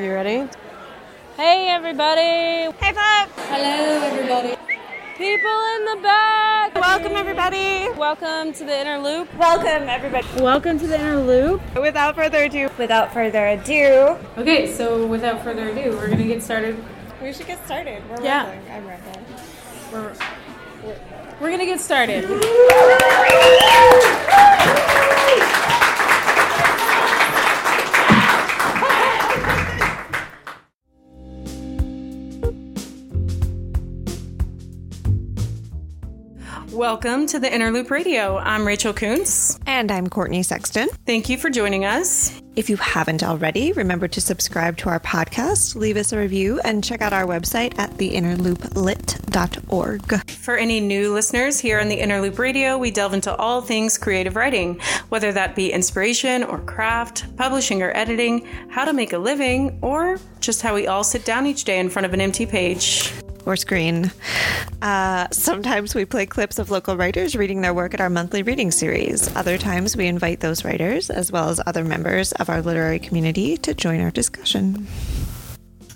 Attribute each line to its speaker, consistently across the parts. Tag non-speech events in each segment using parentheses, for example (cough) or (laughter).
Speaker 1: Are you ready? Hey, everybody.
Speaker 2: Hey, Pop.
Speaker 1: Hello, everybody. People in the back.
Speaker 2: Welcome, everybody.
Speaker 1: Welcome to the Inner Loop.
Speaker 2: Welcome, everybody.
Speaker 1: Welcome to the Inner Loop.
Speaker 2: Without further ado, without further ado,
Speaker 1: Okay, so without further ado, we're gonna get started.
Speaker 2: we should get started. We're
Speaker 1: Yeah.
Speaker 2: I'm rambling.
Speaker 1: We're, we're gonna get started. Welcome to the Inner Loop Radio. I'm Rachel Kuntz.
Speaker 3: And I'm Courtney Sexton.
Speaker 1: Thank you for joining us.
Speaker 3: If you haven't already, remember to subscribe to our podcast, leave us a review, and check out our website at theinnerlooplit.org.
Speaker 1: For any new listeners here on the Inner Loop Radio, we delve into all things creative writing, whether that be inspiration or craft, publishing or editing, how to make a living, or just how we all sit down each day in front of an empty page.
Speaker 3: Or screen. Uh, sometimes we play clips of local writers reading their work at our monthly reading series. Other times we invite those writers, as well as other members of our literary community, to join our discussion.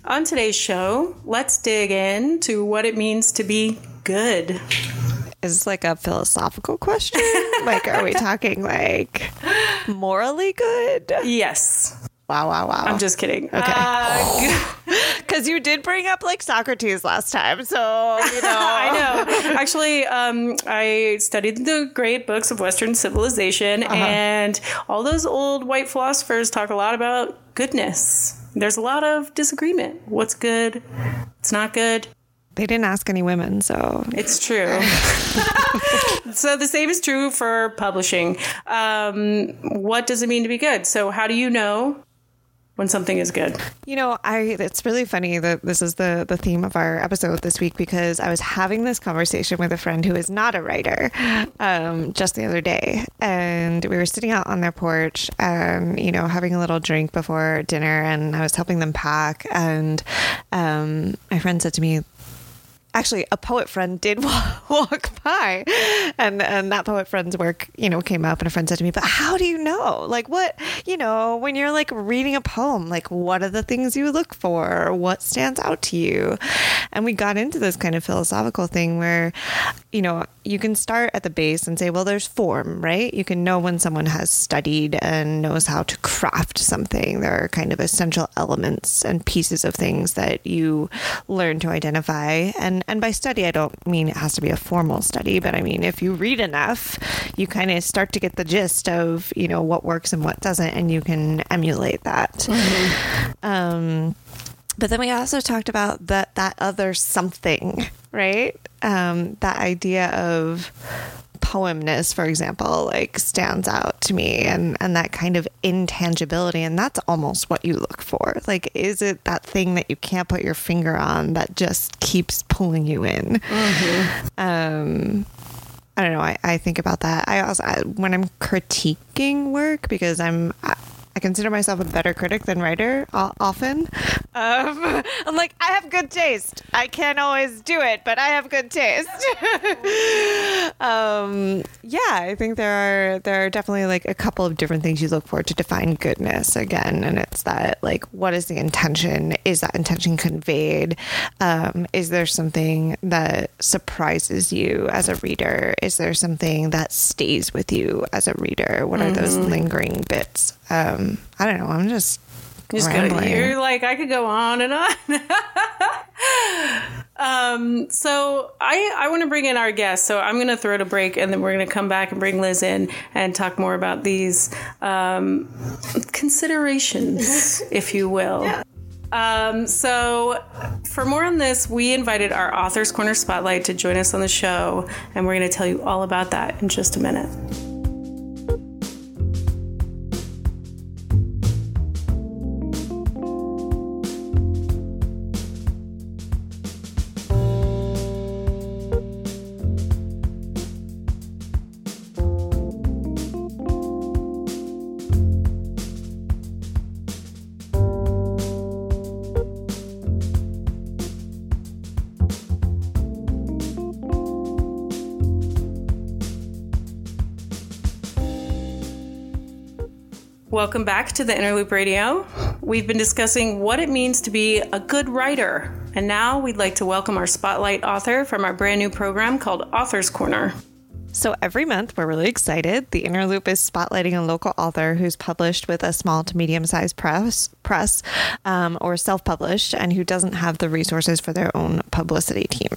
Speaker 1: On today's show, let's dig into what it means to be good.
Speaker 3: Is this like a philosophical question? (laughs) like, are we talking like morally good?
Speaker 1: Yes.
Speaker 3: Wow, wow, wow.
Speaker 1: I'm just kidding.
Speaker 3: Okay.
Speaker 1: Uh, (laughs)
Speaker 3: Because you did bring up like Socrates last time, so you (laughs) know.
Speaker 1: I know. Actually, um, I studied the great books of Western civilization, and all those old white philosophers talk a lot about goodness. There's a lot of disagreement. What's good? It's not good.
Speaker 3: They didn't ask any women, so
Speaker 1: It's true. (laughs) so the same is true for publishing. Um, what does it mean to be good? So how do you know when something is good?
Speaker 3: you know, I it's really funny that this is the the theme of our episode this week because I was having this conversation with a friend who is not a writer um, just the other day, and we were sitting out on their porch um, you know having a little drink before dinner, and I was helping them pack, and um, my friend said to me, actually a poet friend did wa- (laughs) walk by and and that poet friend's work you know came up and a friend said to me but how do you know? Like what you know when you're like reading a poem like what are the things you look for? What stands out to you? And we got into this kind of philosophical thing where you know you can start at the base and say well there's form right? You can know when someone has studied and knows how to craft something. There are kind of essential elements and pieces of things that you learn to identify. And and by study I don't mean it has to be a formal study but I mean if you read enough you kind of start to get the gist of you know what works and what doesn't and you can emulate that. Um but then we also talked about that that other something right? Um that idea of poemness for example like stands out to me and and that kind of intangibility and that's almost what you look for like is it that thing that you can't put your finger on that just keeps pulling you in um I don't know. I, I think about that. I also I, when I'm critiquing work because I'm I, I consider myself a better critic than writer often. Um, (laughs) I'm like I have good taste. I can't always do it, but I have good taste. (laughs) um, yeah, I think there are there are definitely like a couple of different things you look for to define goodness again, and it's that like what is the intention? Is that intention conveyed? Um, is there something that surprises you as a reader? Is there something that stays with you as a reader? What are those lingering bits? Um, I don't know. I'm just
Speaker 1: Just go,
Speaker 3: rambling.
Speaker 1: you're like I could go on and on. (laughs) um, so I I want to bring in our guest. So I'm going to throw it a break, and then we're going to come back and bring Liz in and talk more about these um, considerations, (laughs) if you will. Um, so, for more on this, we invited our Authors Corner Spotlight to join us on the show, and we're going to tell you all about that in just a minute. Welcome back to the Inner Loop Radio. we've been discussing what it means to be a good writer. And now we'd like to welcome our spotlight author from our brand new program called Author's Corner.
Speaker 3: So every month, we're really excited. The Inner Loop is spotlighting a local author who's published with a small to medium sized press, press um, or self published, and who doesn't have the resources for their own publicity team.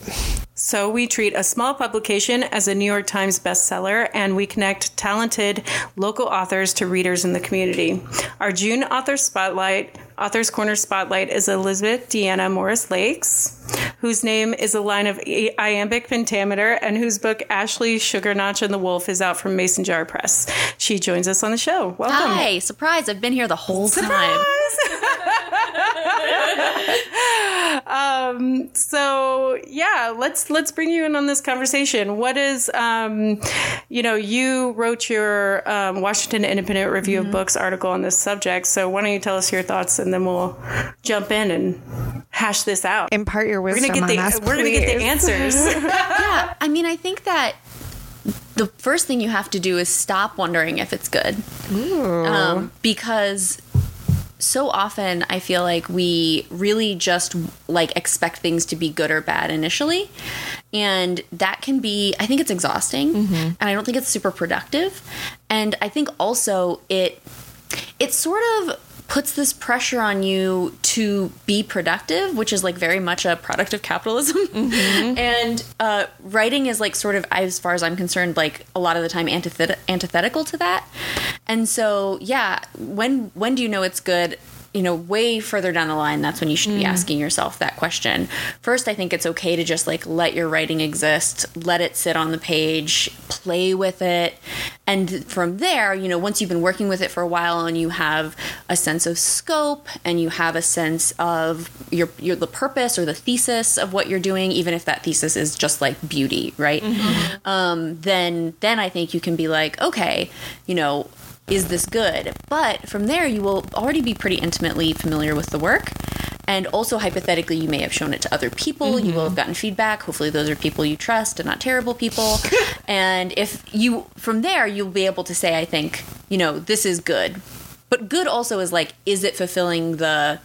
Speaker 1: So we treat a small publication as a New York Times bestseller, and we connect talented local authors to readers in the community. Our June author spotlight Author's Corner Spotlight is Elizabeth Deanna Morris Lakes, whose name is a line of iambic pentameter and whose book Ashley Sugarnotch and the Wolf is out from Mason Jar Press. She joins us on the show. Welcome.
Speaker 4: Hi, surprise! I've been here the whole time. (laughs)
Speaker 1: um, so yeah, let's let's bring you in on this conversation. What is um, you know, you wrote your um, Washington Independent Review mm-hmm. of Books article on this subject. So why don't you tell us your thoughts, and then we'll jump in and hash this out.
Speaker 3: Impart your wisdom. We're gonna get
Speaker 1: the
Speaker 3: us,
Speaker 1: we're gonna get the answers. (laughs)
Speaker 4: yeah, I mean, I think that the first thing you have to do is stop wondering if it's good, um, because so often I feel like we really just like expect things to be good or bad initially. And that can be, I think it's exhausting mm-hmm. and I don't think it's super productive. And I think also it, it sort of puts this pressure on you to be productive, which is like very much a product of capitalism. Mm-hmm. (laughs) and uh, writing is like sort of, as far as I'm concerned, like a lot of the time antithet- antithetical to that. And so, yeah, when when do you know it's good? You know, way further down the line, that's when you should be mm. asking yourself that question. First, I think it's okay to just like let your writing exist, let it sit on the page, play with it. And from there, you know, once you've been working with it for a while and you have a sense of scope and you have a sense of your, your the purpose or the thesis of what you're doing, even if that thesis is just like beauty, right? Mm-hmm. Um, then then I think you can be like, okay, you know, is this good? But from there, you will already be pretty intimately familiar with the work. And also, hypothetically, you may have shown it to other people. Mm-hmm. You will have gotten feedback. Hopefully, those are people you trust and not terrible people. (laughs) and if you, from there, you'll be able to say, I think, you know, this is good. But good also is like, is it fulfilling the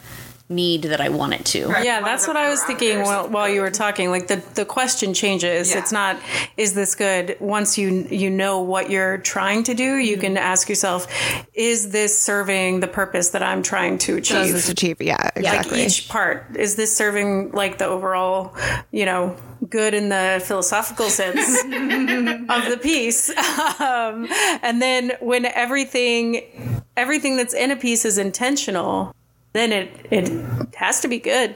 Speaker 4: need that I want it to.
Speaker 1: Yeah, that's what I was thinking while, while you were talking. Like the, the question changes. Yeah. It's not is this good? Once you you know what you're trying to do, you mm-hmm. can ask yourself, is this serving the purpose that I'm trying to achieve?
Speaker 3: Does this achieve? Yeah, exactly.
Speaker 1: Like each part is this serving like the overall, you know, good in the philosophical sense (laughs) of the piece. Um, and then when everything everything that's in a piece is intentional then it it has to be good.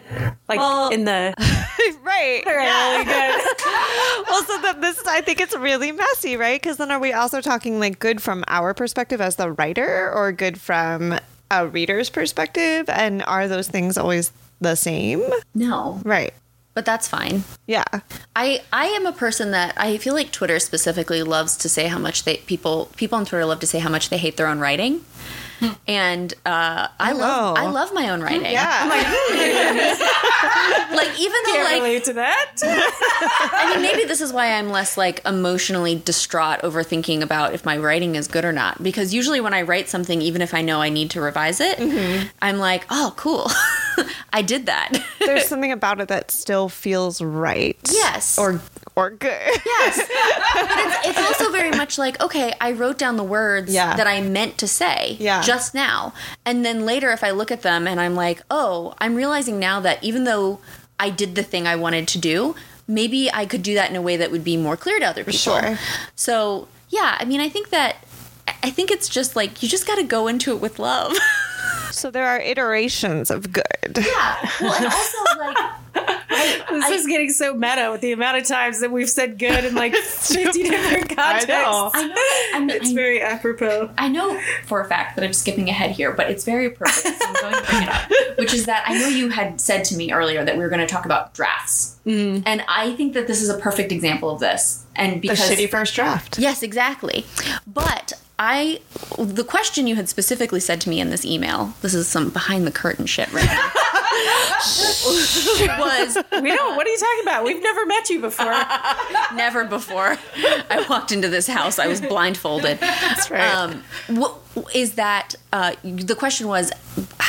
Speaker 1: Like well, in the (laughs)
Speaker 3: right,
Speaker 1: really good. (laughs)
Speaker 3: well, so that this I think it's really messy, right? Because then are we also talking like good from our perspective as the writer, or good from a reader's perspective? And are those things always the same?
Speaker 4: No,
Speaker 3: right
Speaker 4: but that's fine.
Speaker 3: Yeah.
Speaker 4: I I am a person that I feel like Twitter specifically loves to say how much they people people on Twitter love to say how much they hate their own writing (laughs) and uh, I love I love my own writing.
Speaker 3: Yeah,
Speaker 4: like, (laughs) (laughs) like even though
Speaker 1: Can't
Speaker 4: like
Speaker 1: relate to that.
Speaker 4: I mean, maybe this is why I'm less like emotionally distraught over thinking about if my writing is good or not. Because usually when I write something, even if I know I need to revise it, mm-hmm. I'm like, oh, cool, I did that.
Speaker 3: There's something about it that still feels right.
Speaker 4: Yes,
Speaker 3: or or good.
Speaker 4: Yes, (laughs) but it's, it's also very much like okay, I wrote down the words yeah. that I meant to say.
Speaker 3: Yeah
Speaker 4: just now. And then later, if I look at them and I'm like, oh, I'm realizing now that even though I did the thing I wanted to do, maybe I could do that in a way that would be more clear to other people.
Speaker 3: Sure.
Speaker 4: So, yeah, I mean, I think that, I think it's just like, you just got to go into it with love. (laughs) (laughs)
Speaker 3: so there are iterations of good.
Speaker 4: Yeah. Well, and also, like,
Speaker 1: I, (laughs) this I, is getting so meta with the amount of times that we've said good in like (laughs) 50 different contexts. I know.
Speaker 4: I know. I'm,
Speaker 1: it's
Speaker 4: I,
Speaker 1: very apropos.
Speaker 4: I know for a fact that I'm skipping ahead here, but it's very appropriate. So I'm going to bring it up, which is that I know you had said to me earlier that we were going to talk about drafts. Mm. And I think that this is a perfect example of this. And because
Speaker 3: the shitty first draft.
Speaker 4: Yes, exactly. But I the question you had specifically said to me in this email, this is some behind the curtain shit right now. (laughs) was
Speaker 1: we don't what are you talking about? We've never met you before. (laughs)
Speaker 4: never before. I walked into this house, I was blindfolded.
Speaker 3: That's right. Um,
Speaker 4: what is that uh, the question was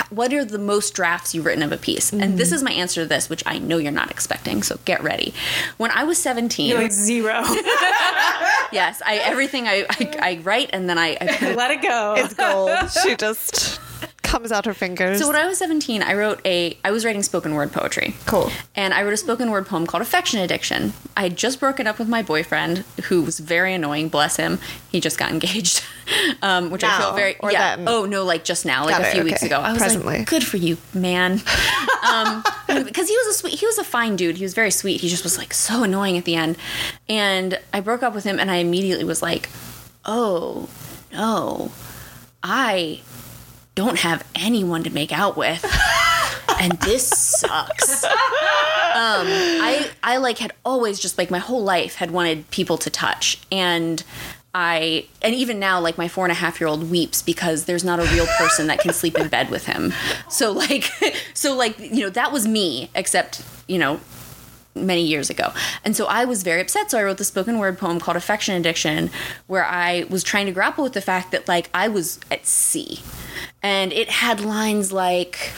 Speaker 4: what are the most drafts you've written of a piece? And this is my answer to this, which I know you're not expecting. So get ready. When I was 17,
Speaker 1: You're like zero. (laughs) (laughs)
Speaker 4: yes, I everything I, I, I write and then I, I (laughs)
Speaker 1: Let it go.
Speaker 3: It's gold. she just comes out her fingers.
Speaker 4: So when I was 17, I wrote a I was writing spoken word poetry.
Speaker 3: Cool.
Speaker 4: And I wrote a spoken word poem called Affection Addiction. I had just broken up with my boyfriend who was very annoying, bless him. He just got (laughs) engaged. Um, which I feel very
Speaker 3: or
Speaker 4: yeah.
Speaker 3: then?
Speaker 4: Oh no, like just now, like
Speaker 3: Got
Speaker 4: a
Speaker 3: it,
Speaker 4: few weeks ago. I was
Speaker 3: Presently.
Speaker 4: like, good for you, man. (laughs) um, because he was a sweet he was a fine dude. He was very sweet. He just was like so annoying at the end. And I broke up with him and I immediately was like, Oh no. I don't have anyone to make out with. (laughs) and this sucks. Um, I I like had always just like my whole life had wanted people to touch and I and even now like my four and a half year old weeps because there's not a real person that can sleep in bed with him. So like (laughs) so like you know that was me except you know many years ago. And so I was very upset. So I wrote the spoken word poem called Affection Addiction, where I was trying to grapple with the fact that like I was at sea. And it had lines like,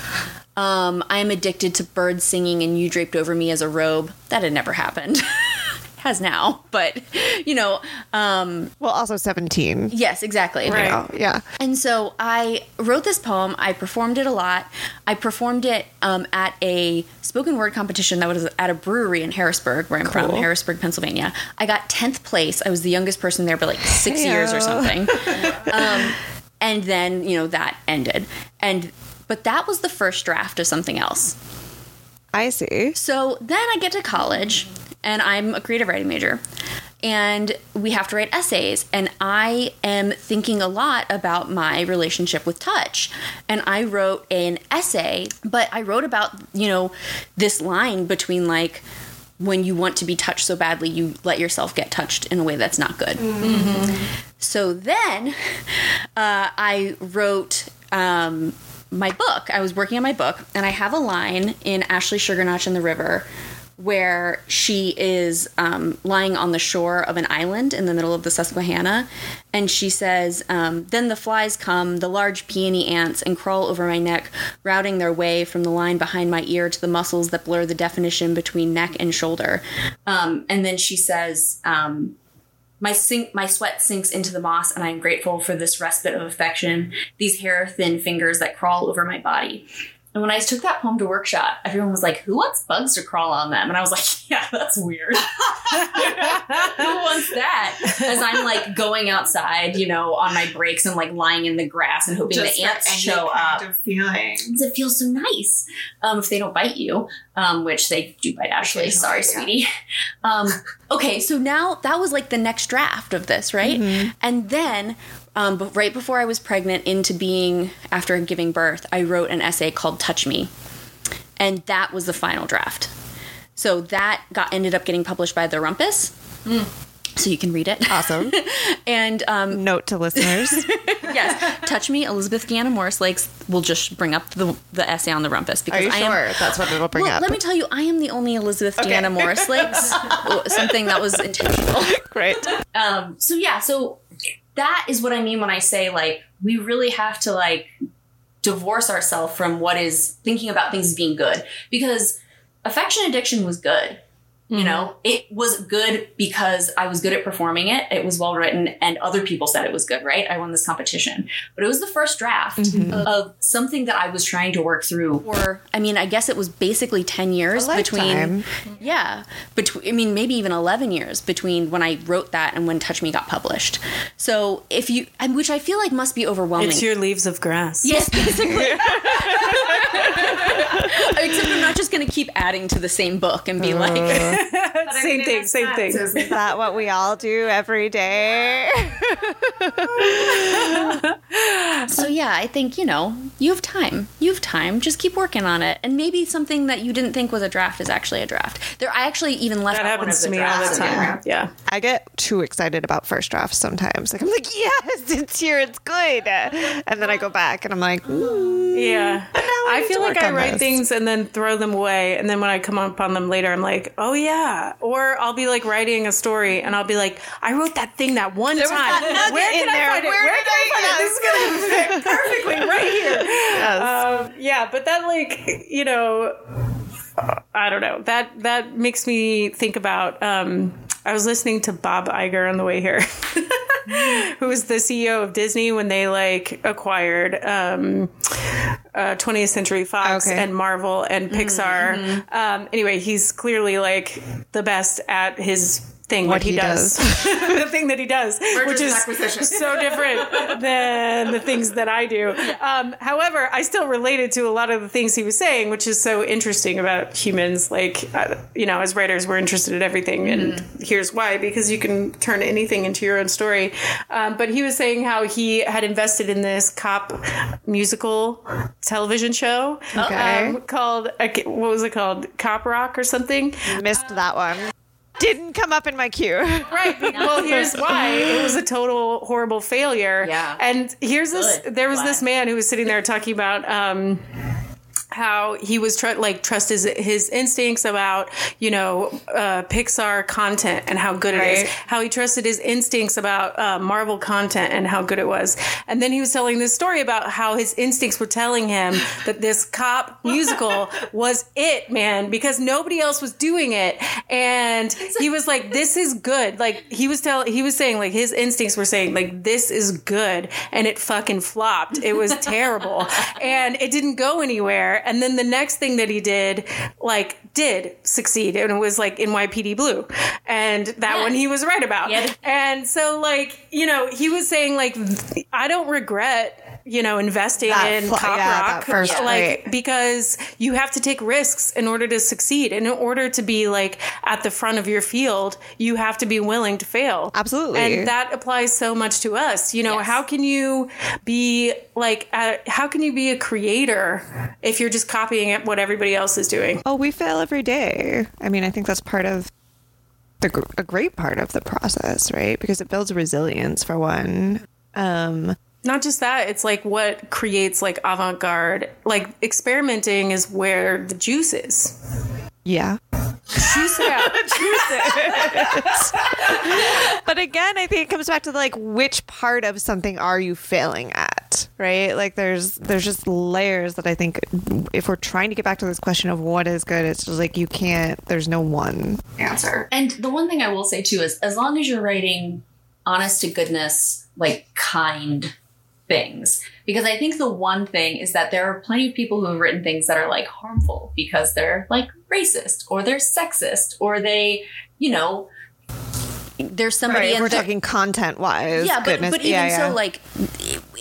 Speaker 4: um, I'm addicted to birds singing and you draped over me as a robe. That had never happened. (laughs) Has now, but you know, um,
Speaker 3: well, also 17.
Speaker 4: yes, exactly.
Speaker 1: Right.
Speaker 3: Oh, yeah.
Speaker 4: And so I wrote this poem. I performed it a lot. I performed it um, at a spoken word competition that was at a brewery in Harrisburg, where I'm from, Harrisburg, Pennsylvania. I got 10th place. I was the youngest person there by like six years or something. (laughs) um, and then, you know, that ended. And, but that was the first draft of something else.
Speaker 3: I see.
Speaker 4: So then I get to college, and I'm a creative writing major, and we have to write essays. And I am thinking a lot about my relationship with touch. And I wrote an essay, but I wrote about, you know, this line between like, when you want to be touched so badly, you let yourself get touched in a way that's not good. So then uh, I wrote um, my book. I was working on my book, and I have a line in Ashley Sugarnotch in the River where she is um, lying on the shore of an island in the middle of the Susquehanna. And she says, um, Then the flies come, the large peony ants, and crawl over my neck, routing their way from the line behind my ear to the muscles that blur the definition between neck and shoulder. Um, and then she says, um, my sink, my sweat sinks into the moss, and I am grateful for this respite of affection. These hair thin fingers that crawl over my body. And when I took that poem to workshop, everyone was like, "Who wants bugs to crawl on them?" And I was like, (laughs) "Yeah, that's weird. (laughs) Who wants that?" As I'm like going outside, you know, on my breaks and like lying in the grass and hoping
Speaker 5: Just
Speaker 4: the ants
Speaker 5: any
Speaker 4: show
Speaker 5: kind
Speaker 4: up.
Speaker 5: Of feeling.
Speaker 4: It feels so nice um, if they don't bite you, um, which they do bite Ashley.
Speaker 5: Occasionally,
Speaker 4: Sorry,
Speaker 5: yeah.
Speaker 4: sweetie. Um, okay, so now that was like the next draft of this, right? And then, um, but right before I was pregnant, into being after giving birth, I wrote an essay called "Touch Me," and that was the final draft. So that got ended up getting published by the Rumpus. So you can read it.
Speaker 3: Awesome. (laughs)
Speaker 4: And um,
Speaker 3: Note to listeners. (laughs)
Speaker 4: yes, touch me. Elizabeth Deanna Morris Lakes will just bring up the the essay on the rumpus
Speaker 3: Are
Speaker 4: because
Speaker 3: you
Speaker 4: I
Speaker 3: sure
Speaker 4: am.
Speaker 3: that's what it'll bring
Speaker 4: Well,
Speaker 3: up?
Speaker 4: let me tell you, I am the only Elizabeth Deanna Morris Lakes. (laughs) something that was intentional.
Speaker 3: Great.
Speaker 4: Um, so yeah, so that is what I mean when I say like we really have to like divorce ourselves from what is thinking about things being good because affection addiction was good. You know, mm-hmm. it was good because I was good at performing it. It was well written, and other people said it was good, right? I won this competition. But it was the first draft mm-hmm. of something that I was trying to work through. or I mean, I guess it was basically 10 years
Speaker 3: A
Speaker 4: between. Yeah. Between, I mean, maybe even 11 years between when I wrote that and when Touch Me got published. So if you, which I feel like must be overwhelming.
Speaker 1: It's your leaves of grass.
Speaker 4: Yes, basically. (laughs) Except I'm not just going to keep adding to the same book and be like, mm. (laughs)
Speaker 1: same thing, same thing.
Speaker 3: Is that what we all do every day? (laughs)
Speaker 4: so yeah, I think, you know, you have time. You have time. Just keep working on it. And maybe something that you didn't think was a draft is actually a draft. There, I actually even left
Speaker 1: That
Speaker 4: out one
Speaker 1: happens
Speaker 4: of
Speaker 1: to
Speaker 4: the
Speaker 1: me all the
Speaker 4: drafts in there.
Speaker 1: time. Yeah.
Speaker 3: I get too excited about first drafts sometimes. Like I'm like, yes, it's here, it's good, and then I go back and I'm like, "Ooh."
Speaker 1: Yeah.
Speaker 3: I
Speaker 1: I feel like I write
Speaker 3: this.
Speaker 1: things and then throw them away. And then when I come upon them later, I'm like, oh, yeah. Or I'll be like writing a story and I'll be like, I wrote that thing that one time.
Speaker 3: that
Speaker 1: Where
Speaker 3: in
Speaker 1: can I
Speaker 3: there.
Speaker 1: find it?
Speaker 3: Where
Speaker 1: Where can I
Speaker 3: I-
Speaker 1: find it? This is gonna (laughs) fit perfectly right here.
Speaker 3: Yes.
Speaker 1: Um, yeah, but that like you know, I don't know. That that makes me think about. Um, I was listening to Bob Iger on the way here. (laughs) Who was the CEO of Disney when they like acquired um, uh, 20th Century Fox
Speaker 3: Okay.
Speaker 1: and Marvel and Pixar. Um, anyway, he's clearly like the best at his thing
Speaker 3: What
Speaker 1: what he,
Speaker 3: he
Speaker 1: does, (laughs) the thing that he does, (laughs) which is so different (laughs) than the things that I do. Um, however, I still related to a lot of the things he was saying, which is so interesting about humans. Like, uh, you know, as writers, we're interested in everything, and here's why: because you can turn anything into your own story. Um, but he was saying how he had invested in this cop musical television show
Speaker 3: Okay.
Speaker 1: um, called what was it called? Cop Rock or something.
Speaker 3: Missed that one. Didn't come up in my queue. (laughs)
Speaker 1: Right. Well, here's why. It was a total horrible failure.
Speaker 4: Yeah.
Speaker 1: And here's this
Speaker 4: Good.
Speaker 1: there was this man who was sitting there talking about um how he was tr- like trust his his instincts about you know uh, Pixar content and how good it is.
Speaker 3: Right.
Speaker 1: How he trusted his instincts about uh, Marvel content and how good it was. And then he was telling this story about how his instincts were telling him (laughs) that this cop musical was it, man, because nobody else was doing it. And he was like, "This is good." Like he was telling, he was saying like his instincts were saying like this is good, and it fucking flopped. It was terrible, (laughs) and it didn't go anywhere. And then the next thing that he did, like, did succeed, and it was like NYPD Blue, and that one he was right about.
Speaker 4: Yeah.
Speaker 1: And so, like, you know, he was saying like, I don't regret. You know, investing
Speaker 3: That
Speaker 1: in cop
Speaker 3: yeah,
Speaker 1: rock,
Speaker 3: first
Speaker 1: like because you have to take risks in order to succeed. And in order to be like at the front of your field, you have to be willing to fail.
Speaker 3: Absolutely.
Speaker 1: And that applies so much to us. You know,
Speaker 4: Yes.
Speaker 1: how can you be like, uh, how can you be a creator if you're just copying at what everybody else is doing?
Speaker 3: Oh, we fail every day. I mean, I think that's part of the a great part of the process, right? Because it builds resilience for one. Um,
Speaker 1: Not just that, it's like what creates like avant garde. Like experimenting is where the juice is.
Speaker 3: yeah.
Speaker 1: Juice it out. (laughs)
Speaker 3: juice it (laughs) But again, I think it comes back to like which part of something are you failing at, right? Like there's there's just layers that I think if we're trying to get back to this question of what is good, it's just like you can't. There's no one answer.
Speaker 4: And the one thing I will say too is as long as you're writing honest to goodness, like kind things. Because I think the one thing is that there are plenty of people who have written things that are like harmful because they're like racist or they're sexist or they, you know, there's somebody
Speaker 3: Right, we're
Speaker 4: the-
Speaker 3: talking content wise.
Speaker 4: yeah, but,
Speaker 3: goodness.
Speaker 4: but even
Speaker 3: yeah, yeah.
Speaker 4: so, like,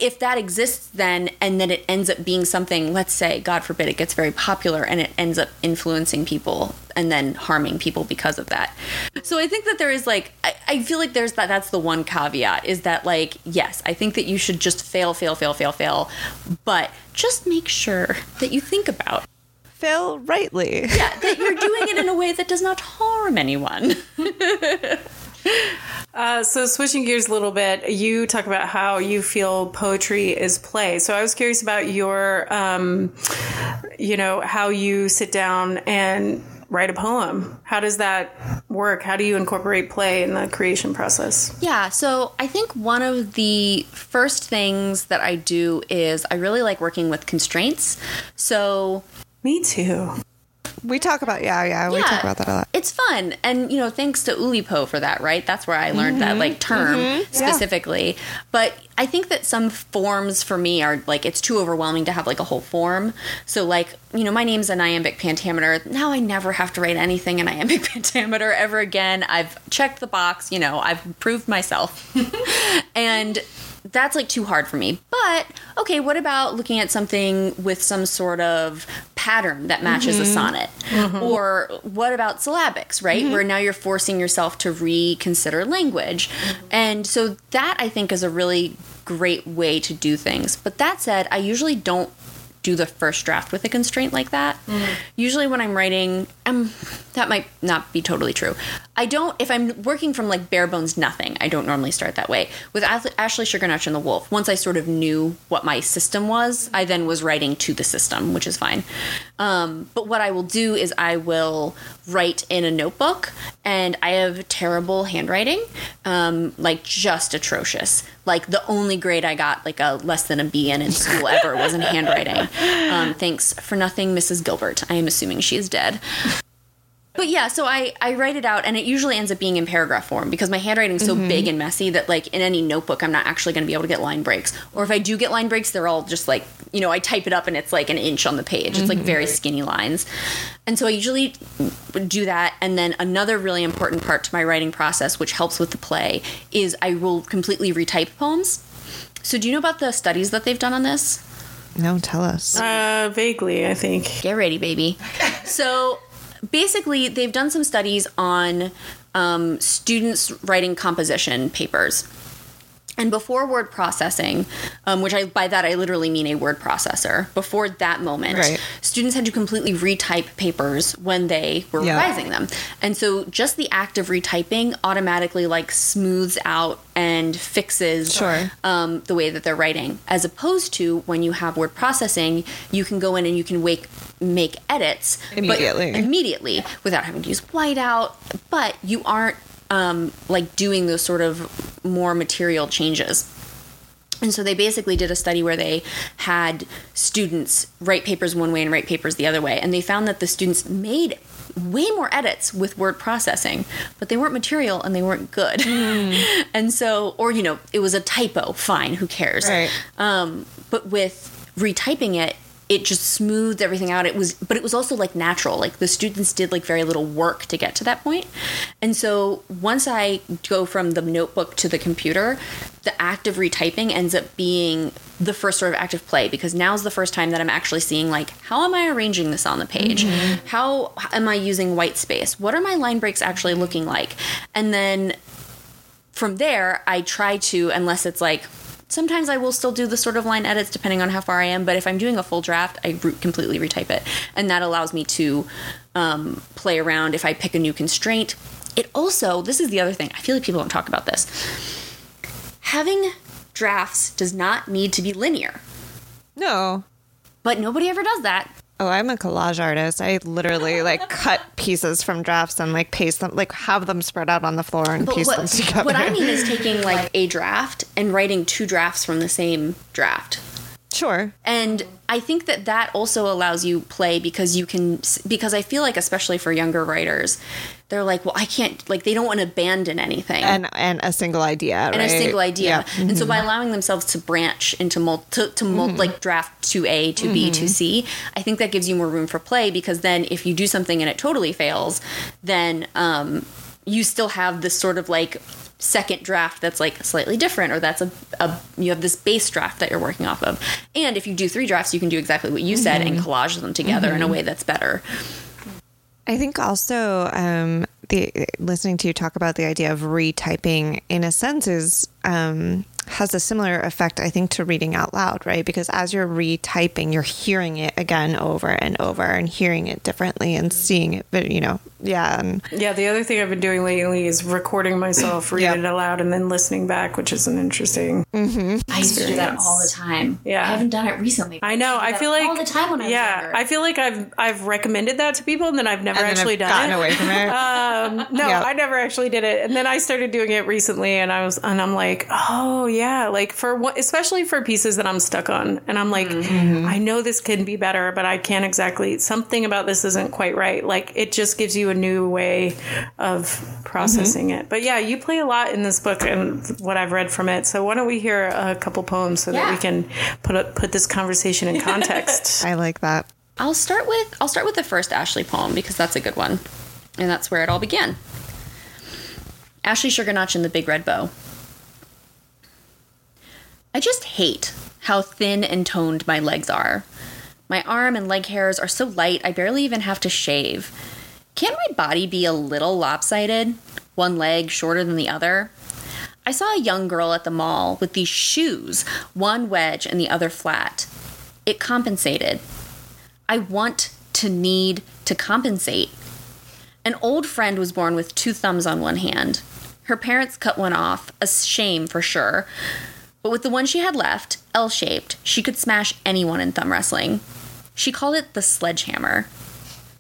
Speaker 4: if that exists, then and then it ends up being something. Let's say, God forbid, it gets very popular and it ends up influencing people and then harming people because of that. So I think that there is like, I, I feel like there's that. That's the one caveat is that like, yes, I think that you should just fail, fail, fail, fail, fail, but just make sure that you think about
Speaker 3: fail rightly.
Speaker 4: yeah, that you're doing it in a way that does not harm anyone. (laughs) (laughs)
Speaker 1: Uh, so switching gears a little bit, you talk about how you feel poetry is play. So I was curious about your, um, you know, how you sit down and write a poem. How does that work? How do you incorporate play in the creation process?
Speaker 4: Yeah, so I think one of the first things that I do is I really like working with constraints. So
Speaker 1: Me too.
Speaker 3: We talk about yeah, yeah. We talk about that a lot.
Speaker 4: it's fun. And, you know, thanks to Oulipo for that, right? That's where I learned that, like, mm-hmm. term mm-hmm. specifically. But I think that some forms for me are, like, it's too overwhelming to have, like, a whole form. So, like, you know, my name's an iambic pentameter. Now I never have to write anything in iambic (laughs) pentameter ever again. I've checked the box, you know, I've proved myself. (laughs) and that's like too hard for me. But okay, what about looking at something with some sort of pattern that matches a mm-hmm. sonnet? Mm-hmm. Or what about syllabics, right? Mm-hmm. Where now you're forcing yourself to reconsider language. And so that I think is a really great way to do things. But that said, I usually don't do the first draft with a constraint like that. Usually when I'm writing, um that might not be totally true. I don't if I'm working from like bare bones nothing, I don't normally start that way. With Ashley Sugarnotch and the Wolf, once I sort of knew what my system was, I then was writing to the system, which is fine. Um, but what I will do is I will write in a notebook and I have terrible handwriting, um, like just atrocious. Like the only grade I got, like a less than a B in in school ever, was in handwriting. (laughs) Um, thanks for nothing, Mrs. Gilbert. I am assuming she is dead. But yeah, so I, I write it out, and it usually ends up being in paragraph form because my handwriting's so big and messy that like in any notebook, I'm not actually going to be able to get line breaks. Or if I do get line breaks, they're all just like you know I type it up and it's like an inch on the page. It's like very skinny lines, and so I usually do that. And then another really important part to my writing process, which helps with the play, is I will completely retype poems. So do you know about the studies that they've done on this?
Speaker 3: No, tell us.
Speaker 1: Uh, vaguely, I think.
Speaker 4: Get ready, baby. (laughs) So basically, they've done some studies on um, students writing composition papers. And before word processing, um, which I by that I literally mean a word processor, before that moment,
Speaker 3: Right.
Speaker 4: students had to completely retype papers when they were
Speaker 3: Yeah.
Speaker 4: revising them. And so just the act of retyping automatically like smooths out and fixes
Speaker 3: Sure.
Speaker 4: um, the way that they're writing, as opposed to when you have word processing, you can go in and you can wake, make edits
Speaker 3: Immediately.
Speaker 4: immediately without having to use whiteout, but you aren't um, like doing those sort of more material changes. And so they basically did a study where they had students write papers one way and write papers the other way. And they found that the students made way more edits with word processing, but they weren't material and they weren't good. (laughs) and so, or, you know, it was a typo, fine, who cares?
Speaker 3: Right.
Speaker 4: Um, but with retyping it, it just smoothed everything out. It was, but it was also like natural. Like the students did like very little work to get to that point. And so once I go from the notebook to the computer, the act of retyping ends up being the first sort of active play because now's the first time that I'm actually seeing like how am I arranging this on the page? Mm-hmm. How am I using white space? What are my line breaks actually looking like? And then from there, I try to, unless it's like, sometimes I will still do the sort of line edits depending on how far I am, but if I'm doing a full draft, I re- completely retype it. And that allows me to um, play around if I pick a new constraint. It also, this is the other thing, I feel like people don't talk about this. Having drafts does not need to be linear,
Speaker 3: No.
Speaker 4: but nobody ever does that.
Speaker 3: Oh, I'm a collage artist. I literally like (laughs) cut pieces from drafts and like paste them, like have them spread out on the floor and
Speaker 4: But
Speaker 3: piece them (laughs) together.
Speaker 4: what I mean is taking like a draft and writing two drafts from the same draft.
Speaker 3: sure.
Speaker 4: and i think that that also allows you play because you can because i feel like especially for younger writers they're like well i can't like they don't want to abandon anything
Speaker 3: And and a single idea,
Speaker 4: and
Speaker 3: right?
Speaker 4: a single idea
Speaker 3: Yeah. Mm-hmm.
Speaker 4: and so by allowing themselves to branch into mul- to, to mul- like draft 2a to b
Speaker 3: Mm-hmm.
Speaker 4: to c i think that gives you more room for play because then if you do something and it totally fails then um, you still have this sort of like second draft that's like slightly different or that's a, a you have this base draft that you're working off of and if you do three drafts you can do exactly what you said
Speaker 3: Mm-hmm.
Speaker 4: and collage them together in a way that's better
Speaker 3: I think also um, the listening to you talk about the idea of retyping, in a sense, is um, has a similar effect, I think, to reading out loud, right? Because as you're retyping, you're hearing it again over and over, and hearing it differently, and mm-hmm. seeing it, but you know, yeah, and
Speaker 1: Yeah, the other thing I've been doing lately is recording myself, (coughs) reading
Speaker 3: Yep.
Speaker 1: it aloud, and then listening back, which is an interesting. Mm-hmm.
Speaker 4: i used to do that all the time
Speaker 1: Yeah.
Speaker 4: i haven't done it recently
Speaker 1: I know. I feel like
Speaker 4: all the time when I
Speaker 1: Yeah.
Speaker 4: Younger.
Speaker 1: I feel like I've I've recommended that to people, and then I've never
Speaker 3: and
Speaker 1: actually
Speaker 3: I've
Speaker 1: done
Speaker 3: gotten
Speaker 1: it.
Speaker 3: away from it. (laughs)
Speaker 1: Um, no,
Speaker 3: Yeah.
Speaker 1: I never actually did it, and then I started doing it recently, and I was, and I'm like, oh yeah, like for what, especially for pieces that I'm stuck on, and I'm like,
Speaker 3: Mm-hmm.
Speaker 1: I know this can be better, but I can't exactly. Something about this isn't quite right. Like it just gives you a new way of processing
Speaker 3: Mm-hmm.
Speaker 1: it. But yeah, you play a lot in this book, and what I've read from it. So why don't we hear a couple poems so that we can put a, put this conversation in (laughs) context.
Speaker 3: I like that.
Speaker 4: I'll start with I'll start with the first Ashley poem because that's a good one. And that's where it all began. Ashley Sugarnotch and the Big Red Bow. I just hate how thin and toned my legs are. My arm and leg hairs are so light I barely even have to shave. Can't my body be a little lopsided? One leg shorter than the other? I saw a young girl at the mall with these shoes, one wedge and the other flat. It compensated. I want to need to compensate. An old friend was born with two thumbs on one hand. Her parents cut one off, a shame for sure. But with the one she had left, L shaped, she could smash anyone in thumb wrestling. She called it the sledgehammer.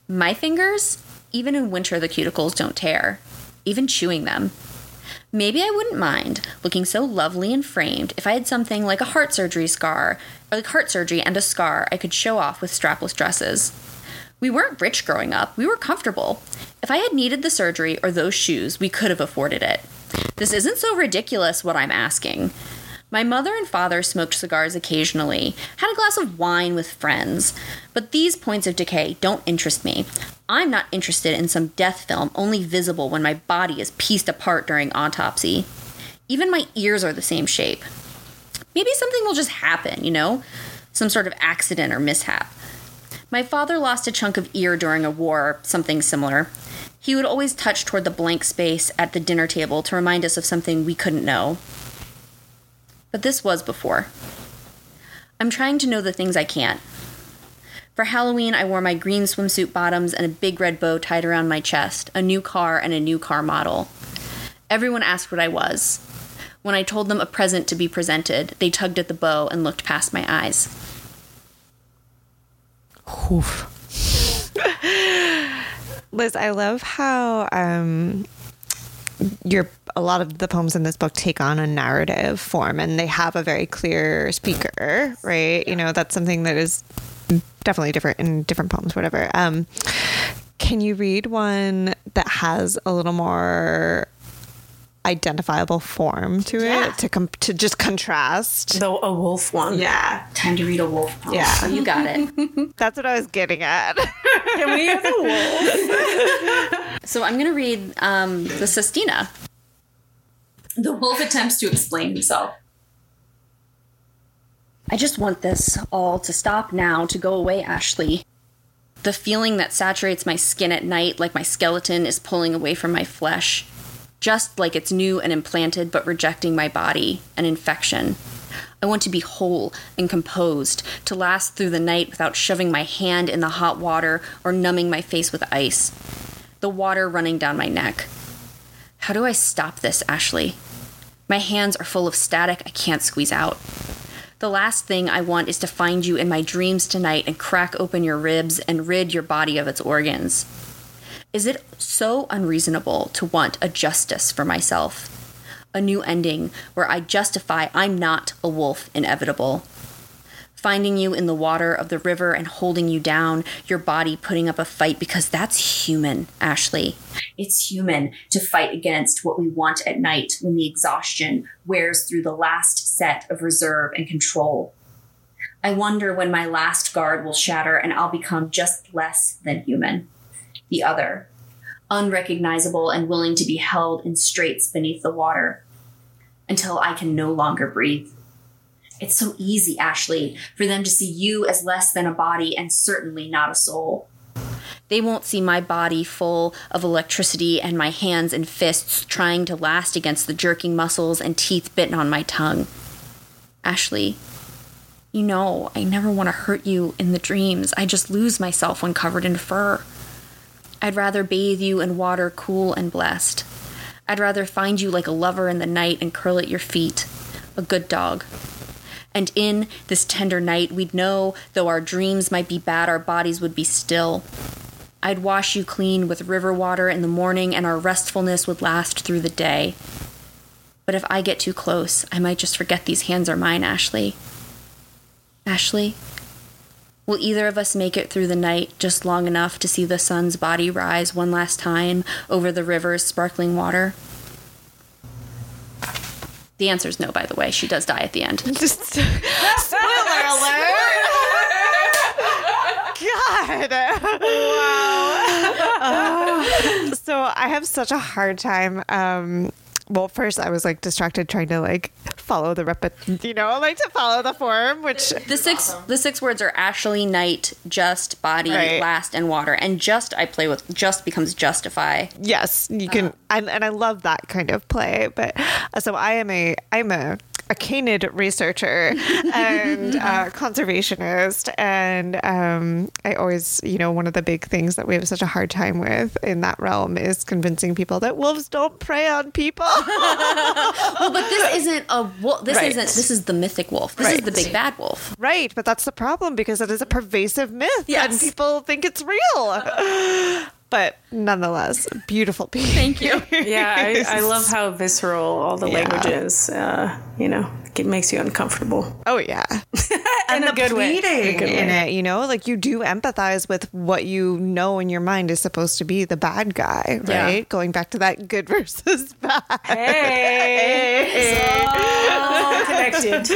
Speaker 4: My fingers? Even in winter, the cuticles don't tear. even chewing them. Maybe I wouldn't mind looking so lovely and framed if I had something like a heart surgery scar, or like heart surgery and a scar I could show off with strapless dresses. We weren't rich growing up, we were comfortable. If I had needed the surgery or those shoes, we could have afforded it. This isn't so ridiculous what I'm asking. My mother and father smoked cigars occasionally, had a glass of wine with friends, but these points of decay don't interest me. I'm not interested in some death film only visible when my body is pieced apart during autopsy. Even my ears are the same shape. Maybe something will just happen, you know? Some sort of accident or mishap. My father lost a chunk of ear during a war something similar. He would always touch toward the blank space at the dinner table to remind us of something we couldn't know. But this was before. I'm trying to know the things I can't. For Halloween, I wore my green swimsuit bottoms and a big red bow tied around my chest, a new car, and a new car model. Everyone asked what I was. When I told them a present to be presented, they tugged at the bow and looked past my eyes. (laughs)
Speaker 3: Liz, I love how um, your a lot of the poems in this book take on a narrative form, and they have a very clear speaker, right? You know, that's something that is definitely different in different poems, whatever. Um, can you read one that has a little more identifiable form to
Speaker 4: Yeah.
Speaker 3: it to com- to just contrast?
Speaker 1: The a wolf one.
Speaker 3: Yeah,
Speaker 4: Time to read a wolf poem.
Speaker 3: Yeah.
Speaker 4: Oh, you got it. (laughs)
Speaker 3: that's what I was getting at. (laughs)
Speaker 1: Can we have the wolf? (laughs)
Speaker 4: so I'm going to read um, the Sestina.
Speaker 5: The wolf attempts to explain himself.
Speaker 4: I just want this all to stop now, to go away, Ashley. The feeling that saturates my skin at night, like my skeleton is pulling away from my flesh. Just like it's new and implanted, but rejecting my body, an infection. I want to be whole and composed, to last through the night without shoving my hand in the hot water or numbing my face with ice. The water running down my neck. How do I stop this, Ashley? My hands are full of static I can't squeeze out. The last thing I want is to find you in my dreams tonight and crack open your ribs and rid your body of its organs. Is it so unreasonable to want a justice for myself? A new ending where I justify I'm not a wolf inevitable. Finding you in the water of the river and holding you down, your body putting up a fight because that's human, Ashley. It's human to fight against what we want at night when the exhaustion wears through the last set of reserve and control. I wonder when my last guard will shatter and I'll become just less than human. The other, unrecognizable and willing to be held in straits beneath the water until I can no longer breathe. It's so easy, Ashley, for them to see you as less than a body and certainly not a soul. They won't see my body full of electricity and my hands and fists trying to last against the jerking muscles and teeth bitten on my tongue. Ashley, you know, I never want to hurt you in the dreams. I just lose myself when covered in fur. I'd rather bathe you in water cool and blessed. I'd rather find you like a lover in the night and curl at your feet, a good dog. And in this tender night, we'd know, though our dreams might be bad, our bodies would be still. I'd wash you clean with river water in the morning, and our restfulness would last through the day. But if I get too close, I might just forget these hands are mine, Ashley. Ashley, will either of us make it through the night just long enough to see the sun's body rise one last time over the river's sparkling water? The answer is no, by the way. She does die at the end. (laughs)
Speaker 3: Just (laughs) spoiler alert. (laughs) God. Wow. so I have such a hard time. Um, well, first I was like distracted trying to like follow the rep, you know, like to follow the form, which
Speaker 4: The six the six words are Ashley, night, just, body,
Speaker 3: Right.
Speaker 4: last, and water. And just I play with just becomes justify.
Speaker 3: yes, you can, and, and I love that kind of play. But uh, so I am a I'm a a canid researcher and uh, (laughs) conservationist, and um, I always, you know, one of the big things that we have such a hard time with in that realm is convincing people that wolves don't prey on people. (laughs)
Speaker 4: Well, but this isn't a wolf. This
Speaker 3: Right.
Speaker 4: isn't. This is the mythic wolf. This
Speaker 3: Right.
Speaker 4: is the big bad wolf.
Speaker 3: Right, but that's the problem because it is a pervasive myth
Speaker 4: Yes.
Speaker 3: and people think it's real. (laughs) but nonetheless, beautiful piece. (laughs)
Speaker 4: Thank you.
Speaker 1: Yeah, I, I love how visceral all the
Speaker 3: Yeah.
Speaker 1: language is. Uh, you know, it makes you uncomfortable.
Speaker 3: Oh yeah, (laughs)
Speaker 1: In a good way.
Speaker 3: pleading
Speaker 1: In a good
Speaker 3: in it. You know, like you do empathize with what you know in your mind is supposed to be the bad guy,
Speaker 4: Yeah.
Speaker 3: right? Going back to that good (laughs) versus bad.
Speaker 1: Hey, it's all connected.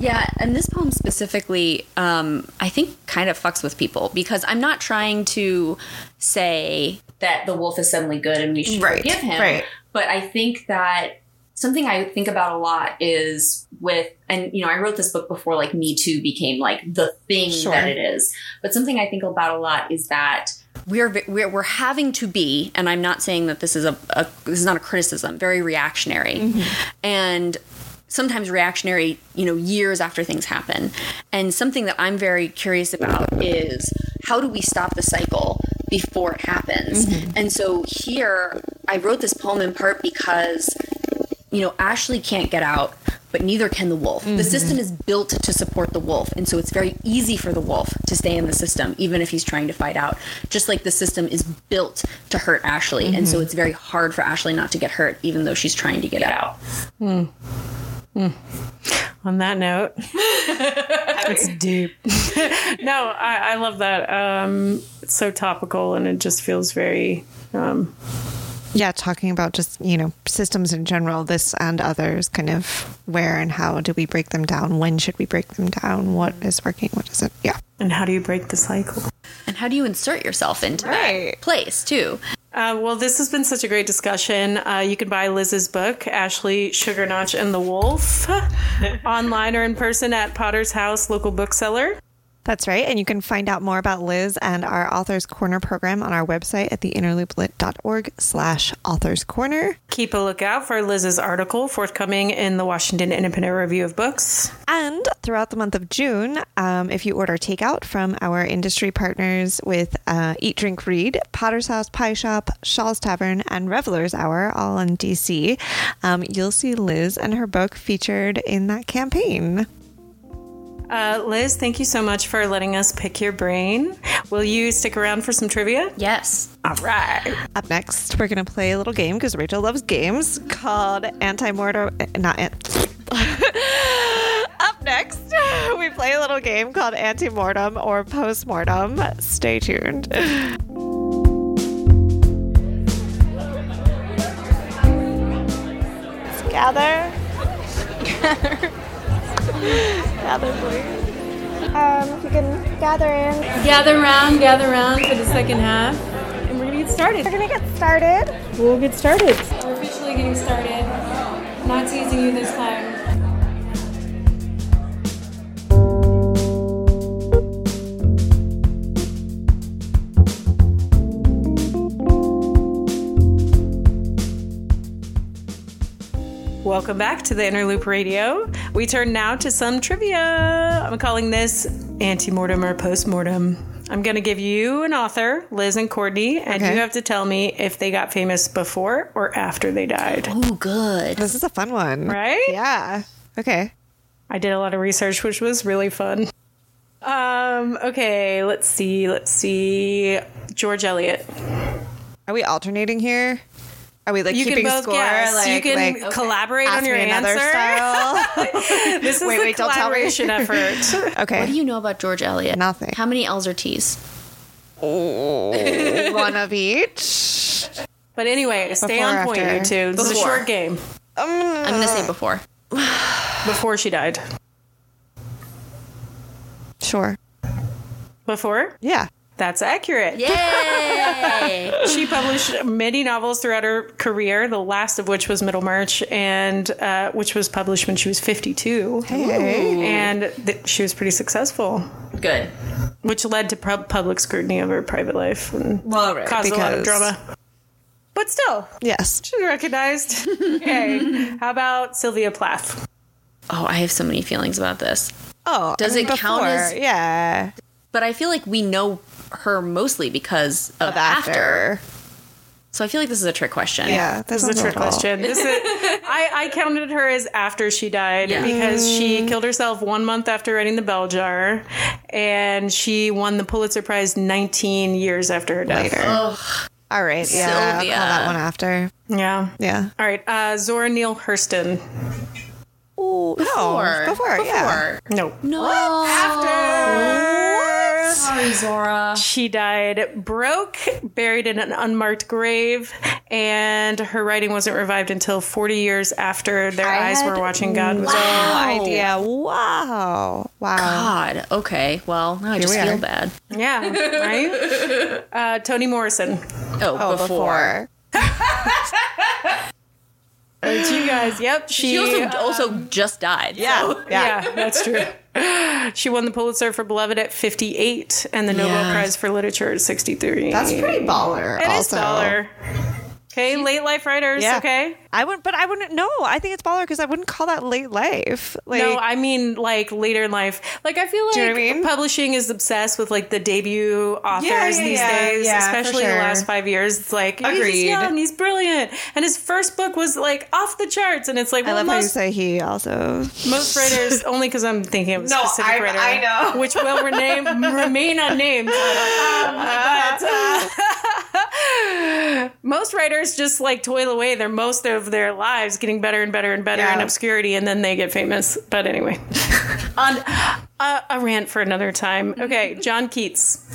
Speaker 4: Yeah, and this poem specifically, um, I think, kind of fucks with people because I'm not trying to say that the wolf is suddenly good and we should
Speaker 3: Right,
Speaker 4: forgive him.
Speaker 3: right.
Speaker 4: But I think that something I think about a lot is with, and you know, I wrote this book before like Me Too became like the thing
Speaker 3: Sure.
Speaker 4: that it is. But something I think about a lot is that we're we're, we're having to be, and I'm not saying that this is a, a this is not a criticism, very reactionary, mm-hmm. and sometimes reactionary, you know, years after things happen. And something that I'm very curious about is how do we stop the cycle before it happens? Mm-hmm. And so here, I wrote this poem in part because you know, Ashley can't get out, but neither can the wolf. The mm-hmm. system is built to support the wolf, and so it's very easy for the wolf to stay in the system, even if he's trying to fight out. Just like the system is built to hurt Ashley, and so mm-hmm. it's very hard for Ashley not to get hurt, even though she's trying to get out. Hmm.
Speaker 1: On that note, (laughs) it's deep. (laughs) no, I, I love that. Um, it's so topical and it just feels very. Um,
Speaker 3: Yeah, talking about just, you know, systems in general, this and others, kind of where and how do we break them down? When should we break them down? What is working? What isn't? Yeah.
Speaker 1: and how do you break the cycle?
Speaker 4: And how do you insert yourself into
Speaker 3: Right.
Speaker 4: that place too?
Speaker 1: Uh, well, this has been such a great discussion. Uh, you can buy Liz's book, Ashley Sugarnotch and the Wolf, (laughs) online or in person at Potter's House local bookseller.
Speaker 3: That's right. And you can find out more about Liz and our Authors Corner program on our website at theinnerlooplit.org slash authors corner.
Speaker 1: Keep a lookout for Liz's article forthcoming in the Washington Independent Review of Books.
Speaker 3: And throughout the month of June, um, if you order takeout from our industry partners with uh, Eat, Drink, Read, Potter's House Pie Shop, Shaw's Tavern, and Revelers Hour, all in DC, um, you'll see Liz and her book featured in that campaign.
Speaker 1: Uh, Liz, thank you so much for letting us pick your brain. Will you stick around for some trivia?
Speaker 4: Yes.
Speaker 1: All right.
Speaker 3: Up next, we're going to play a little game because Rachel loves games called Ante Mortem. Not an- (laughs) Up next, we play a little game called Ante Mortem or Post Mortem. Stay tuned. Gather. Gather, (laughs) please.
Speaker 2: Um, if you can gather in.
Speaker 6: Gather round, gather round for the second half. And we're gonna get started.
Speaker 2: We're gonna get started.
Speaker 6: We'll get started. We're officially getting started. Not teasing you this time.
Speaker 1: Welcome back to the Inner Loop Radio. We turn now to some trivia. I'm calling this ante-mortem or post-mortem. I'm going to give you an author, Liz and Courtney, and
Speaker 3: Okay.
Speaker 1: you have to tell me if they got famous before or after they died.
Speaker 4: Oh, good.
Speaker 3: This is a fun one.
Speaker 1: Right?
Speaker 3: Yeah. Okay.
Speaker 1: I did a lot of research, which was really fun. Um, okay, let's see. Let's see. George Eliot.
Speaker 3: Are we alternating here? Are we like
Speaker 1: You
Speaker 3: keeping
Speaker 1: can both
Speaker 3: score?
Speaker 1: guess.
Speaker 3: Like,
Speaker 1: you can
Speaker 3: like,
Speaker 1: collaborate
Speaker 3: ask
Speaker 1: on your
Speaker 3: me another
Speaker 1: answer.
Speaker 3: style? (laughs) (laughs)
Speaker 1: This is
Speaker 3: Wait,
Speaker 1: a
Speaker 3: wait, don't tell me.
Speaker 1: collaboration (laughs) effort.
Speaker 3: okay.
Speaker 4: What do you know about George Eliot?
Speaker 3: Nothing.
Speaker 4: How many L's or T's?
Speaker 3: One of each.
Speaker 1: But anyway, stay
Speaker 3: Before
Speaker 1: on point,
Speaker 3: after?
Speaker 1: you two. This is a short game.
Speaker 4: Um, I'm gonna say before. (sighs)
Speaker 1: Before she died.
Speaker 3: Sure.
Speaker 1: Before?
Speaker 3: Yeah.
Speaker 1: That's accurate.
Speaker 4: Yay! (laughs)
Speaker 1: She published many novels throughout her career, the last of which was Middlemarch, and uh, which was published when she was 52.
Speaker 3: Hey.
Speaker 1: And th- she was pretty successful,
Speaker 4: Good.
Speaker 1: which led to pub- public scrutiny of her private life and
Speaker 3: Well, right,
Speaker 1: caused a lot of drama. But still,
Speaker 3: Yes.
Speaker 1: she's recognized. (laughs) okay. How about Sylvia Plath?
Speaker 4: Oh, I have so many feelings about this.
Speaker 3: Oh,
Speaker 4: Does
Speaker 3: I mean,
Speaker 4: it count as-
Speaker 3: Yeah.
Speaker 4: But I feel like we know her mostly because of,
Speaker 3: Of
Speaker 4: after.
Speaker 3: after.
Speaker 4: So I feel like this is a trick question.
Speaker 3: Yeah,
Speaker 1: This is a trick question. This is, (laughs) I, I counted her as after she died
Speaker 4: Yeah.
Speaker 1: because she killed herself one month after writing The Bell Jar, and she won the Pulitzer Prize 19 years after her death.
Speaker 3: Later. All right. Yeah. I'll call that one after.
Speaker 1: Yeah.
Speaker 3: Yeah.
Speaker 1: All right. Uh, Zora Neale Hurston.
Speaker 3: Oh,
Speaker 4: Before.
Speaker 3: no. Before, yeah.
Speaker 1: No.
Speaker 4: No.
Speaker 5: Sorry, Zora.
Speaker 1: She died broke, buried in an unmarked grave, and her writing wasn't revived until 40 years after their
Speaker 3: I
Speaker 1: eyes
Speaker 3: had
Speaker 1: were watching God was
Speaker 3: No
Speaker 1: over.
Speaker 3: idea. Wow. Wow.
Speaker 4: God. Okay. Well, now I just feel
Speaker 3: are.
Speaker 4: bad.
Speaker 1: Yeah, right? (laughs) Uh, Toni Morrison.
Speaker 4: Oh,
Speaker 3: Oh,
Speaker 4: before.
Speaker 3: before.
Speaker 1: Did you guys? Yep. She,
Speaker 4: She also also just died.
Speaker 3: Yeah.
Speaker 4: so-
Speaker 3: Yeah.
Speaker 1: yeah, that's true. (laughs) She won the Pulitzer for Beloved at 58 and the Nobel
Speaker 4: Yeah.
Speaker 1: Prize for Literature at 63.
Speaker 3: That's pretty baller.
Speaker 1: It is
Speaker 3: also.
Speaker 1: baller. Okay, late life writers,
Speaker 3: Yeah.
Speaker 1: okay?
Speaker 3: I wouldn't, but I wouldn't. No, I think it's baller because I wouldn't call that late life. Like,
Speaker 1: no, I mean like later in life. Like I feel like
Speaker 3: you know I mean?
Speaker 1: publishing is obsessed with like the debut authors
Speaker 3: Yeah, yeah,
Speaker 1: these days, especially the last five years. It's like he's
Speaker 3: Agreed.
Speaker 1: young, he's brilliant, and his first book was like off the charts. And it's like
Speaker 3: I
Speaker 1: well,
Speaker 3: love how you say he also.
Speaker 1: most writers (laughs) only because I'm thinking of a
Speaker 3: No,
Speaker 1: specific
Speaker 3: I-
Speaker 1: writer,
Speaker 3: I know.
Speaker 1: which will rename, (laughs) remain unnamed. Um, (laughs) but uh, most writers just like toil away their most of their lives getting better and better and better
Speaker 3: Yeah.
Speaker 1: in obscurity, and then they get famous. But anyway, (laughs) on uh, a rant for another time. Okay, John Keats.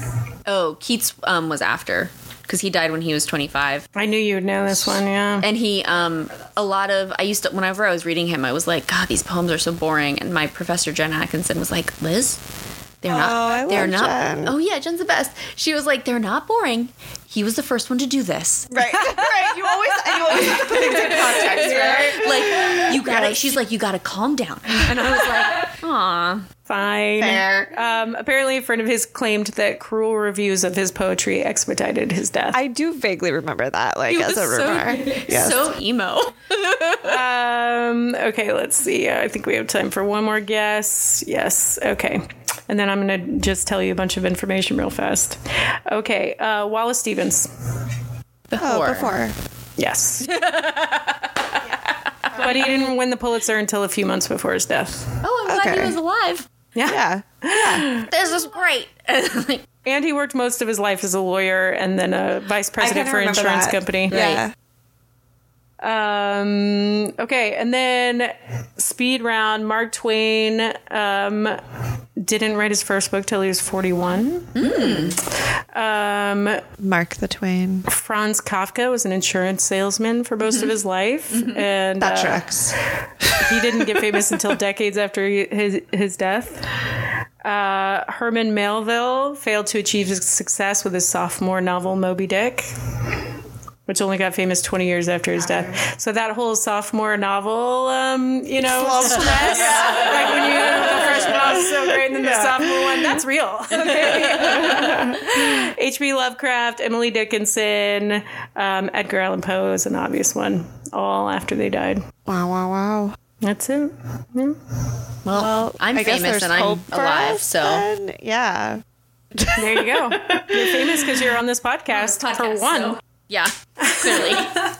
Speaker 4: Oh, Keats um, was after because he died when he was 25.
Speaker 1: I knew you would know this one. Yeah.
Speaker 4: And he, um, a lot of, I used to, whenever I was reading him, I was like, God, these poems are so boring. And my professor, Jen Atkinson, was like, Liz, they're not,
Speaker 3: Oh, I
Speaker 4: they're
Speaker 3: love
Speaker 4: not,
Speaker 3: Jen.
Speaker 4: oh yeah, Jen's the best. She was like, they're not boring. He was the first one to do this.
Speaker 3: Right, right. You always, you always have to put things in context, right?
Speaker 4: Like, you gotta, she's like, you gotta calm down. And I was like, aw.
Speaker 1: Fine.
Speaker 3: Fair.
Speaker 1: Um, apparently, a friend of his claimed that cruel reviews of his poetry expedited his death.
Speaker 3: I do vaguely remember that, like
Speaker 4: He
Speaker 3: as a
Speaker 4: was so-
Speaker 3: rumor. (laughs) yes.
Speaker 4: So emo.
Speaker 1: Um, okay, let's see. I think we have time for one more guess. Yes. Okay. And then I'm going to just tell you a bunch of information real fast. Okay. Uh, Wallace Stevens.
Speaker 3: oh, before.
Speaker 1: Yes. (laughs) but he didn't win the Pulitzer until a few months before his death.
Speaker 4: Oh, I'm glad
Speaker 3: Okay.
Speaker 4: he was alive.
Speaker 1: Yeah.
Speaker 3: Yeah.
Speaker 4: This is great. (laughs)
Speaker 1: And he worked most of his life as a lawyer and then a vice president for an insurance
Speaker 3: that.
Speaker 1: company.
Speaker 3: Yeah.
Speaker 1: Um, okay, and then speed round. Mark Twain um, didn't write his first book till he was forty-one. Um,
Speaker 3: Mark the Twain.
Speaker 1: Franz Kafka was an insurance salesman for most of his life, and
Speaker 3: That
Speaker 1: uh,
Speaker 3: tracks.
Speaker 1: he didn't get famous until decades after he- his his death. Uh, Herman Melville failed to achieve his success with his sophomore novel Moby Dick, which only got famous 20 years after his death. So that whole sophomore novel, um, you know, stress, like when you the freshman novel is so great, and then the sophomore one, that's real. (laughs) Okay. H.P. Lovecraft, Emily Dickinson, um, Edgar Allan Poe is an obvious one. All after they died.
Speaker 3: Wow, wow, wow.
Speaker 1: That's it. Yeah.
Speaker 4: well, I'm
Speaker 3: I
Speaker 4: famous and I'm alive,
Speaker 3: us
Speaker 4: so
Speaker 3: then. yeah.
Speaker 1: There you go. You're famous because you're on this (laughs) podcast,
Speaker 5: podcast,
Speaker 1: for one.
Speaker 5: so-
Speaker 4: yeah, clearly. (laughs)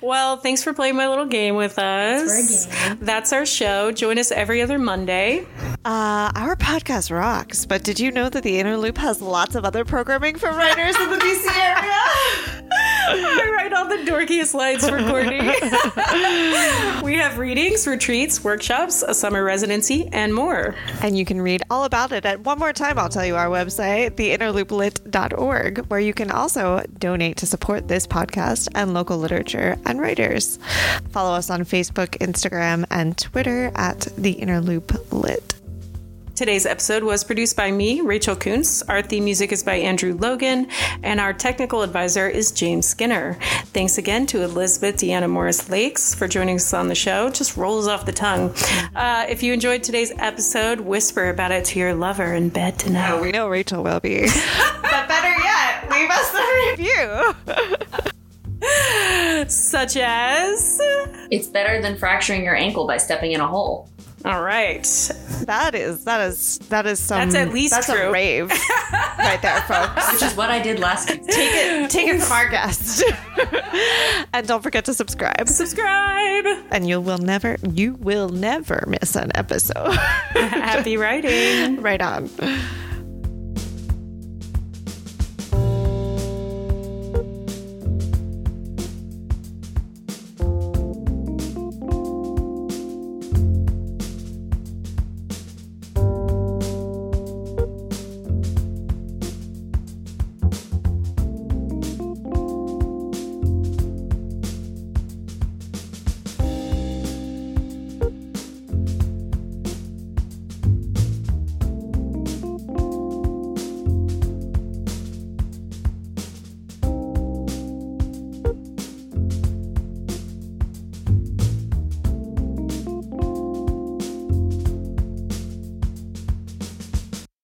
Speaker 1: Well, thanks for playing my little game with us. That's our show. Join us every other Monday.
Speaker 3: Uh, our podcast rocks, but did you know that the Inner Loop has lots of other programming for writers in the DC area? (laughs)
Speaker 1: I write all the dorkiest lines for Courtney. (laughs) we have readings, retreats, workshops, a summer residency, and more.
Speaker 3: And you can read all about it at one more time, I'll tell you our website, theinnerlooplit.org, where you can also donate to support this podcast and local literature and writers. Follow us on Facebook, Instagram, and Twitter at the Inner Loop Lit.
Speaker 1: Today's episode was produced by me, Rachel Kuntz. Our theme music is by Andrew Logan, and our technical advisor is James Skinner. Thanks again to Elizabeth Deanna Morris Lakes for joining us on the show. Just rolls off the tongue. Uh, if you enjoyed today's episode, whisper about it to your lover in bed tonight.
Speaker 3: We know Rachel will be. (laughs) but better yet, leave us a review.
Speaker 1: Such as.
Speaker 5: It's better than fracturing your ankle by stepping in a hole.
Speaker 1: All right.
Speaker 3: That is that is that is some.
Speaker 1: That's at least
Speaker 3: that's
Speaker 1: true.
Speaker 3: a rave (laughs) right there, folks.
Speaker 5: Which is what I did last week.
Speaker 3: Take it, take it from our guest, (laughs) and don't forget to subscribe.
Speaker 1: Subscribe.
Speaker 3: And you will never, you will never miss an episode. (laughs)
Speaker 1: Happy writing.
Speaker 3: right on.